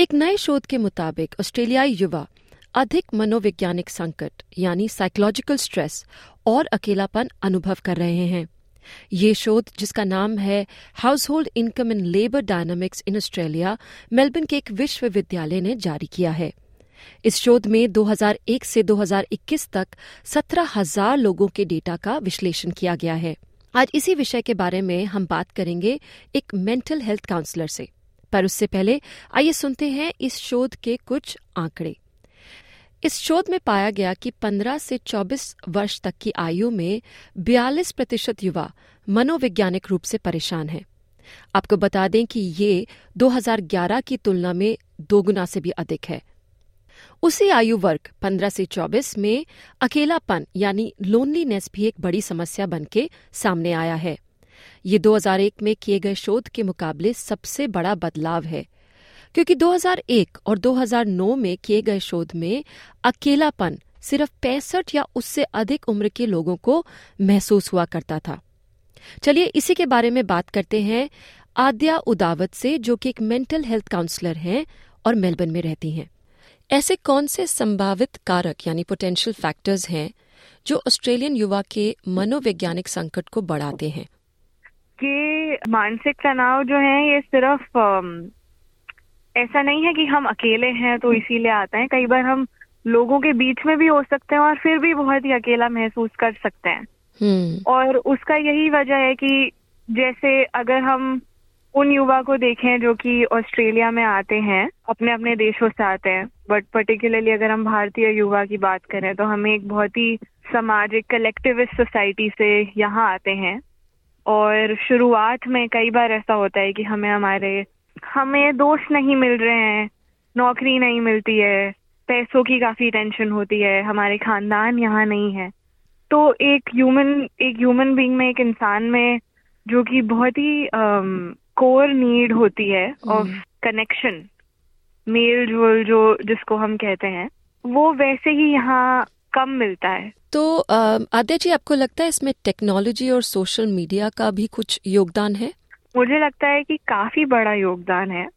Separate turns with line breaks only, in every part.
एक नए शोध के मुताबिक ऑस्ट्रेलियाई युवा अधिक मनोवैज्ञानिक संकट यानी साइकोलॉजिकल स्ट्रेस और अकेलापन अनुभव कर रहे हैं। ये शोध जिसका नाम है household income and labour dynamics in Australia Melbourne के एक विश्वविद्यालय ने जारी किया है। इस शोध में 2001 से 2021 तक 17,000 लोगों के डेटा का विश्लेषण किया गया है। आज इसी विषय के बारे में हम बात करेंगे एक मेंटल हेल्थ काउंसलर से। पर उससे पहले आइए सुनते हैं इस शोध के कुछ आंकड़े। इस शोध में पाया गया कि 15 से 24 वर्ष तक की आयु में 42 प्रतिशत युवा मनोवैज्ञानिक रूप से परेशान हैं। आपको बता दें कि ये 2011 की तुलना में दोगुना से भी अधिक है। उसी आयु वर्ग 15 से 24 में अकेलापन यानी लोनलीनेस भी एक बड़ी समस्या बन के सामने आया है। ये 2001 में किए गए शोध के मुकाबले सबसे बड़ा बदलाव है। क्योंकि 2001 और 2009 में किए गए शोध में अकेलापन सिर्फ़ पैंसठ या उससे अधिक उम्र के लोगों को महसूस हुआ करता था। चलिए इसी के बारे में बात करते हैं आद्या उदावत से, जो कि एक मेंटल हेल्थ काउंसलर हैं और मेलबर्न में रहती हैं। ऐसे कौन से संभावित कारक यानी पोटेंशियल फैक्टर्स हैं जो ऑस्ट्रेलियन युवा के मनोवैज्ञानिक संकट को बढ़ाते हैं?
कि मानसिक तनाव जो है ये सिर्फ़ ऐसा नहीं है कि हम अकेले हैं तो इसीलिए आता है। कई बार हम लोगों के बीच में भी हो सकते हैं और फिर भी बहुत ही अकेला महसूस कर सकते हैं।
हम्म।
और उसका यही वजह है कि जैसे अगर हम उन युवा को देखें जो कि ऑस्ट्रेलिया में आते हैं अपने अपने देशों से आते हैं बट पर्टिकुलरली अगर हम भारतीय युवा की बात करें तो हमें एक बहुत ही सामाजिक कलेक्टिविस्ट सोसाइटी से यहाँ आते हैं। और शुरुआत में कई बार ऐसा होता है कि हमें हमारे हमें दोस्त नहीं मिल रहे हैं नौकरी नहीं मिलती है पैसों की काफ़ी टेंशन होती है हमारे खानदान यहाँ नहीं है। तो एक ह्यूमन एक ह्यूमन बीइंग में एक इंसान में जो कि बहुत ही कोर नीड होती है ऑफ़ कनेक्शन मेल जोल जो जिसको हम कहते हैं वो वैसे ही यहाँ कम मिलता है।
तो आद्या जी आपको लगता है इसमें टेक्नोलॉजी और सोशल मीडिया का भी कुछ योगदान है?
मुझे लगता है कि काफ़ी बड़ा योगदान है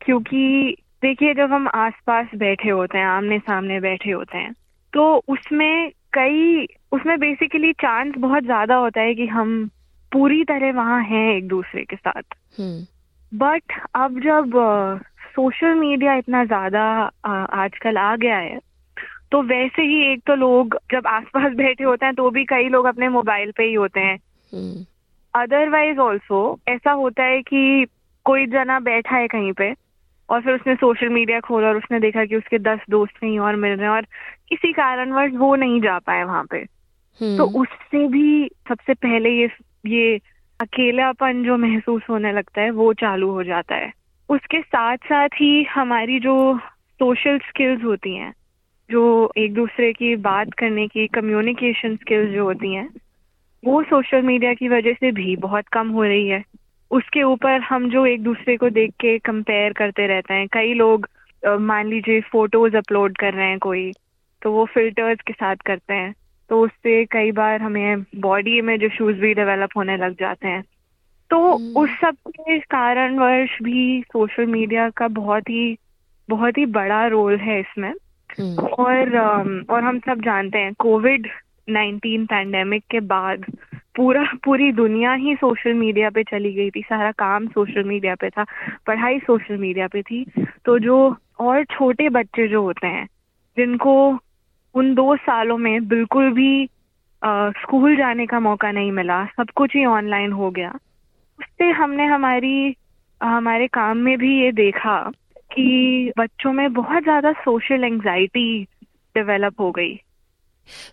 क्योंकि देखिए जब हम आसपास बैठे होते हैं आमने सामने बैठे होते हैं तो उसमें कई उसमें बेसिकली चांस बहुत ज़्यादा होता है कि हम पूरी तरह वहाँ हैं एक दूसरे के साथ। बट अब जब सोशल मीडिया इतना ज़्यादा आजकल आ गया है तो वैसे ही एक तो लोग जब आसपास बैठे होते हैं तो भी कई लोग अपने मोबाइल पे ही होते हैं। अदरवाइज़ ऑल्सो ऐसा होता है कि कोई जना बैठा है कहीं पे और फिर उसने सोशल मीडिया खोला और उसने देखा कि उसके दस दोस्त कहीं और मिल रहे हैं और किसी कारणवश वो नहीं जा पाए वहाँ पे। तो उससे भी सबसे पहले ये ये अकेलापन जो महसूस होने लगता है वो चालू हो जाता है। उसके साथ साथ ही हमारी जो सोशल स्किल्स होती हैं जो एक दूसरे की बात करने की कम्युनिकेशन स्किल्स जो होती हैं वो सोशल मीडिया की वजह से भी बहुत कम हो रही है। उसके ऊपर हम जो एक दूसरे को देख के कंपेयर करते रहते हैं। कई लोग मान लीजिए फ़ोटोज़ अपलोड कर रहे हैं कोई तो वो फिल्टर्स के साथ करते हैं। तो उससे कई बार हमें बॉडी में जो शूज़ भी डेवलप होने लग जाते हैं। तो उस सब के कारणवश भी सोशल मीडिया का बहुत ही बहुत ही बड़ा रोल है इसमें। और और हम सब जानते हैं कोविड नाइन्टीन पैंडेमिक के बाद पूरा पूरी दुनिया ही सोशल मीडिया पे चली गई थी सारा काम सोशल मीडिया पे था पढ़ाई सोशल मीडिया पे थी। तो जो और छोटे बच्चे जो होते हैं जिनको उन दो सालों में बिल्कुल भी आ, स्कूल जाने का मौका नहीं मिला सब कुछ ही ऑनलाइन हो गया उससे हमने हमारी हमारे काम में भी ये देखा कि बच्चों में बहुत ज़्यादा सोशल एंजाइटी डेवलप हो गई।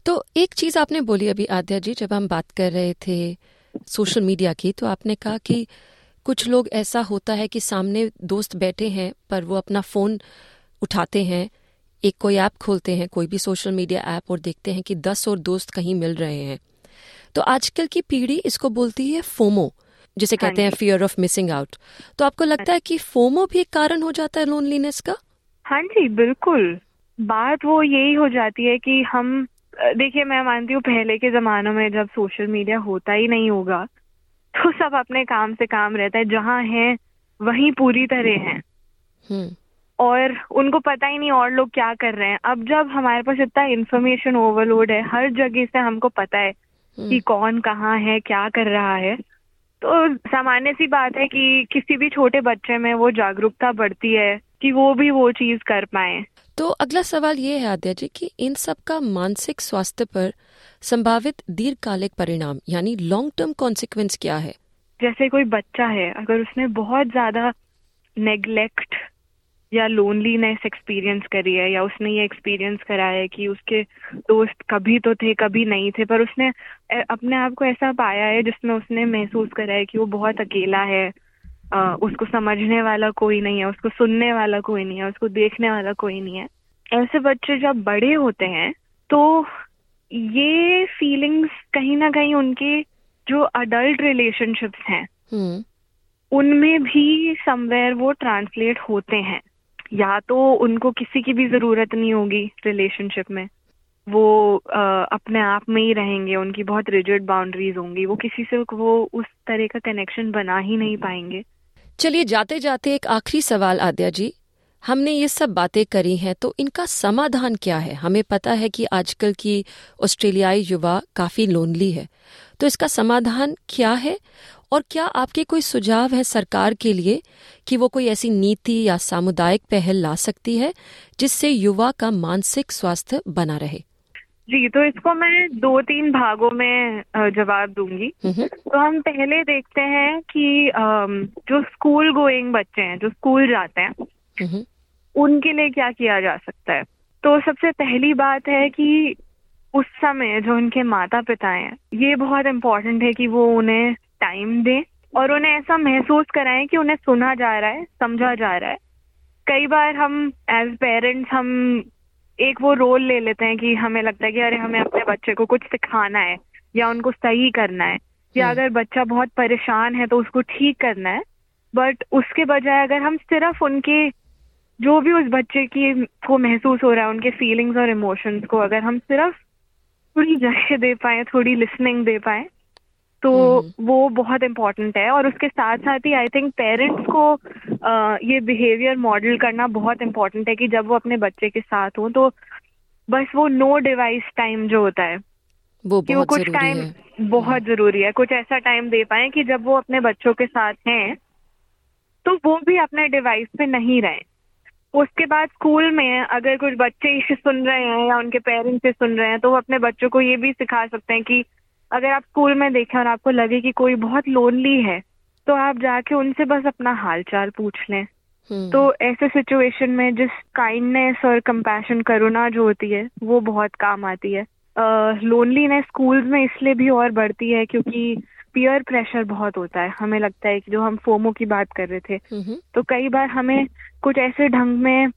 तो एक चीज़ आपने बोली अभी, आद्या जी, जब हम बात कर रहे थे सोशल मीडिया की तो आपने कहा कि कुछ लोग ऐसा होता है कि सामने दोस्त बैठे हैं, पर वो अपना फ़ोन उठाते हैं, एक कोई ऐप खोलते हैं, कोई भी सोशल मीडिया ऐप और देखते हैं कि दस और दोस्त कहीं मिल रहे हैं। तो आजकल की पीढ़ी इसको बोलती है फोमो। जिसे
हाँ
कहते हैं फियर ऑफ़ मिसिंग आउट तो आपको लगता है कि फोमो भी एक कारण हो जाता है लोनलीनेस का?
हाँ जी बिल्कुल। बात वो यही हो जाती है कि हम देखिए मैं मानती हूँ पहले के जमानों में जब सोशल मीडिया होता ही नहीं होगा तो सब अपने काम से काम रहता है जहाँ है वहीं पूरी तरह हैं।
हम्म।
और उनको पता ही नहीं और लोग क्या कर रहे हैं। अब जब हमारे पास इतना इन्फॉर्मेशन ओवरलोड है हर जगह से हमको पता है कि
हम्म,
कौन कहाँ है क्या कर रहा है तो सामान्य सी बात है कि किसी भी छोटे बच्चे में वो जागरूकता बढ़ती है कि वो भी वो चीज़ कर पाए।
तो अगला सवाल ये है आद्या जी कि इन सब का मानसिक स्वास्थ्य पर संभावित दीर्घकालिक परिणाम यानी लॉन्ग टर्म कॉन्सिक्वेंस क्या है?
जैसे कोई बच्चा है अगर उसने बहुत ज़्यादा नेग्लेक्ट या लोनलीनेस एक्सपीरियंस करी है या उसने ये एक्सपीरियंस करा है कि उसके दोस्त कभी तो थे कभी नहीं थे पर उसने अपने आप को ऐसा पाया है जिसमें उसने महसूस करा है कि वो बहुत अकेला है। अ, उसको समझने वाला कोई नहीं है उसको सुनने वाला कोई नहीं है उसको देखने वाला कोई नहीं है। ऐसे बच्चे जब बड़े होते हैं तो ये फीलिंग्स कहीं ना कहीं उनके जो अडल्ट रिलेशनशिप्स हैं
हम्म।
उनमें भी समवेयर वो ट्रांसलेट होते हैं। या तो उनको किसी की भी ज़रूरत नहीं होगी रिलेशनशिप में। वो आ, अपने आप में ही रहेंगे उनकी बहुत रिजिड बाउंड्रीज होंगी। वो किसी से वो उस तरह का कनेक्शन बना ही नहीं पाएँगे।
चलिए जाते जाते एक आखिरी सवाल आद्या जी। हमने ये सब बातें करी हैं तो इनका समाधान क्या है? हमें पता है कि आजकल की ऑस्ट्रेलियाई युवा काफ़ी लोनली है। तो इसका समाधान क्या है? और क्या आपके कोई सुझाव है सरकार के लिए कि वो कोई ऐसी नीति या सामुदायिक पहल ला सकती है जिससे युवा का मानसिक स्वास्थ्य बना रहे?
जी तो इसको मैं दो तीन भागों में जवाब दूँगी।
हम्म
तो हम पहले देखते हैं कि जो स्कूल गोइंग बच्चे हैं जो स्कूल जाते हैं
हम्म
उनके लिए क्या किया जा सकता है? तो सबसे पहली बात है कि उस समय जो उनके माता पिता हैं ये बहुत इम्पोर्टेंट है कि वो उन्हें टाइम दें और उन्हें ऐसा महसूस कराएँ कि उन्हें सुना जा रहा है समझा जा रहा है। कई बार हम एज पेरेंट्स हम एक वो रोल ले लेते हैं कि हमें लगता है कि अरे हमें अपने बच्चे को कुछ सिखाना है या उनको सही करना है या
हम्म।
अगर बच्चा बहुत परेशान है तो उसको ठीक करना है। बट उसके बजाय अगर हम सिर्फ़ उनके जो भी उस बच्चे की को महसूस हो रहा है उनके फीलिंग्स और इमोशंस को अगर हम सिर्फ़ थोड़ी जगह दे पाए थोड़ी लिसनिंग दे पाए तो
हम्म।
वो बहुत इम्पोर्टेंट है। और उसके साथ साथ ही आई थिंक पेरेंट्स को अ, ये बिहेवियर मॉडल करना बहुत इम्पोर्टेंट है कि जब वो अपने बच्चे के साथ हो तो बस वो नो डिवाइस टाइम जो होता है
वो
कि वो कुछ टाइम बहुत ज़रूरी है। कुछ ऐसा टाइम दे पाए कि जब वो अपने बच्चों के साथ हैं तो वो भी अपने डिवाइस पे नहीं रहें। उसके बाद स्कूल में अगर कुछ बच्चे इसे सुन रहे हैं या उनके पेरेंट्स से सुन रहे हैं तो वो अपने बच्चों को ये भी सिखा सकते हैं कि अगर आप स्कूल में देखें और आपको लगे कि कोई बहुत लोनली है तो आप जाके उनसे बस अपना हाल चाल पूछ लें।
हम्म,
तो ऐसे सिचुएशन में जिस काइंडनेस और कंपैशन करुणा जो होती है वो बहुत काम आती है। लोनलीनेस स्कूल्स में इसलिए भी और बढ़ती है क्योंकि पीयर प्रेशर बहुत होता है। हमें लगता है कि जो हम फोमो की बात कर रहे थे तो कई बार हमें कुछ ऐसे ढंग में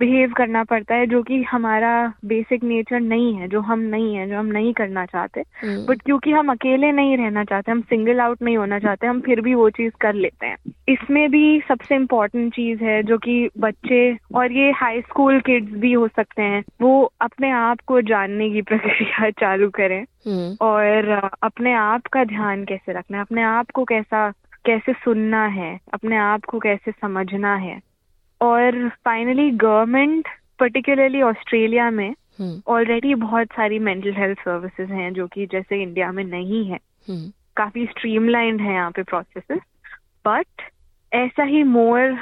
बिहेव करना पड़ता है जो कि हमारा बेसिक नेचर नहीं है जो हम नहीं है जो हम नहीं करना चाहते।
हम्म,
बट क्योंकि हम अकेले नहीं रहना चाहते हम सिंगल आउट नहीं होना चाहते हम फिर भी वो चीज़ कर लेते हैं। इसमें भी सबसे इम्पोर्टेंट चीज़ है जो कि बच्चे और ये हाई स्कूल किड्स भी हो सकते हैं वो अपने आप को जानने की प्रक्रिया चालू करें।
हम्म,
और अपने आप का ध्यान कैसे रखना है अपने आप को कैसा कैसे सुनना है अपने आप को कैसे समझना है। और फाइनली गवर्नमेंट पर्टिकुलरली ऑस्ट्रेलिया में ऑलरेडी hmm. बहुत सारी मेंटल हेल्थ सर्विसेज़ हैं जो कि जैसे इंडिया में नहीं है
hmm.
काफ़ी स्ट्रीमलाइंड है यहाँ पे प्रोसेसेस बट ऐसा ही मोर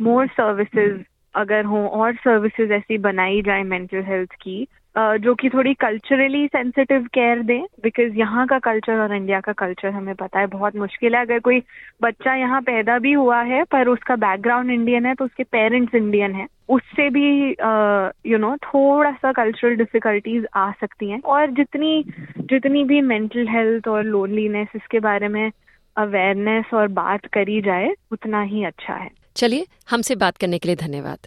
मोर सर्विसेज़ अगर हों और सर्विसेज़ ऐसी बनाई जाए मेंटल हेल्थ की जो कि थोड़ी कल्चरली सेंसिटिव केयर दें बिकॉज़ यहाँ का कल्चर और इंडिया का कल्चर हमें पता है बहुत मुश्किल है। अगर कोई बच्चा यहाँ पैदा भी हुआ है, पर उसका बैकग्राउंड इंडियन है तो उसके पेरेंट्स इंडियन है, उससे भी यू नो थोड़ा सा कल्चरल डिफिकल्टीज आ सकती हैं। और जितनी जितनी भी मेंटल हेल्थ और लोनलीनेस इसके बारे में अवेयरनेस और बात करी जाए, उतना ही अच्छा है।
चलिए, हमसे बात करने के लिए धन्यवाद।